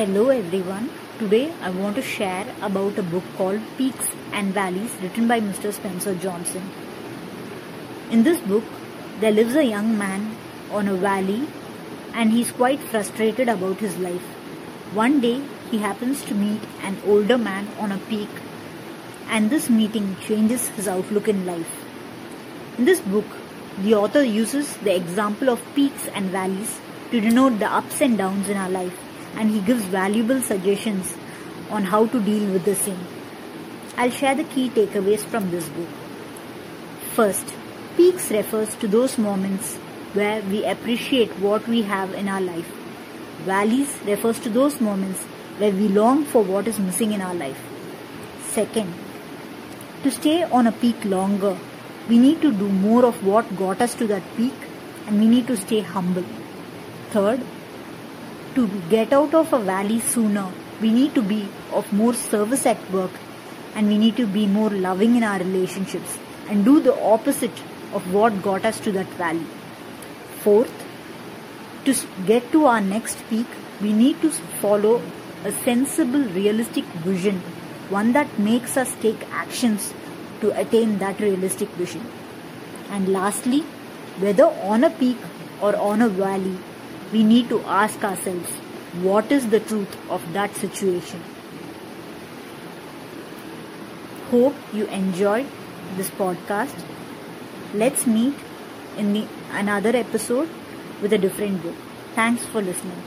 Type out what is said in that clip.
Hello everyone. Today I want to share about a book called Peaks and Valleys written by Mr. Spencer Johnson. In this book, there lives a young man on a valley and he's quite frustrated about his life. One day he happens to meet an older man on a peak and this meeting changes his outlook in life. In this book, the author uses the example of peaks and valleys to denote the ups and downs in our life and he gives valuable suggestions on how to deal with the same. I'll share the key takeaways from this book. First, peaks refers to those moments where we appreciate what we have in our life. Valleys refers to those moments where we long for what is missing in our life. Second, to stay on a peak longer, we need to do more of what got us to that peak and we need to stay humble. Third, to get out of a valley sooner, we need to be of more service at work and we need to be more loving in our relationships and do the opposite of what got us to that valley. Fourth, to get to our next peak, we need to follow a sensible, realistic vision, one that makes us take actions to attain that realistic vision. And lastly, whether on a peak or on a valley, we need to ask ourselves what is the truth of that situation. Hope you enjoyed this podcast. Let's meet in the, another episode with a different book. Thanks for listening.